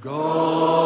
God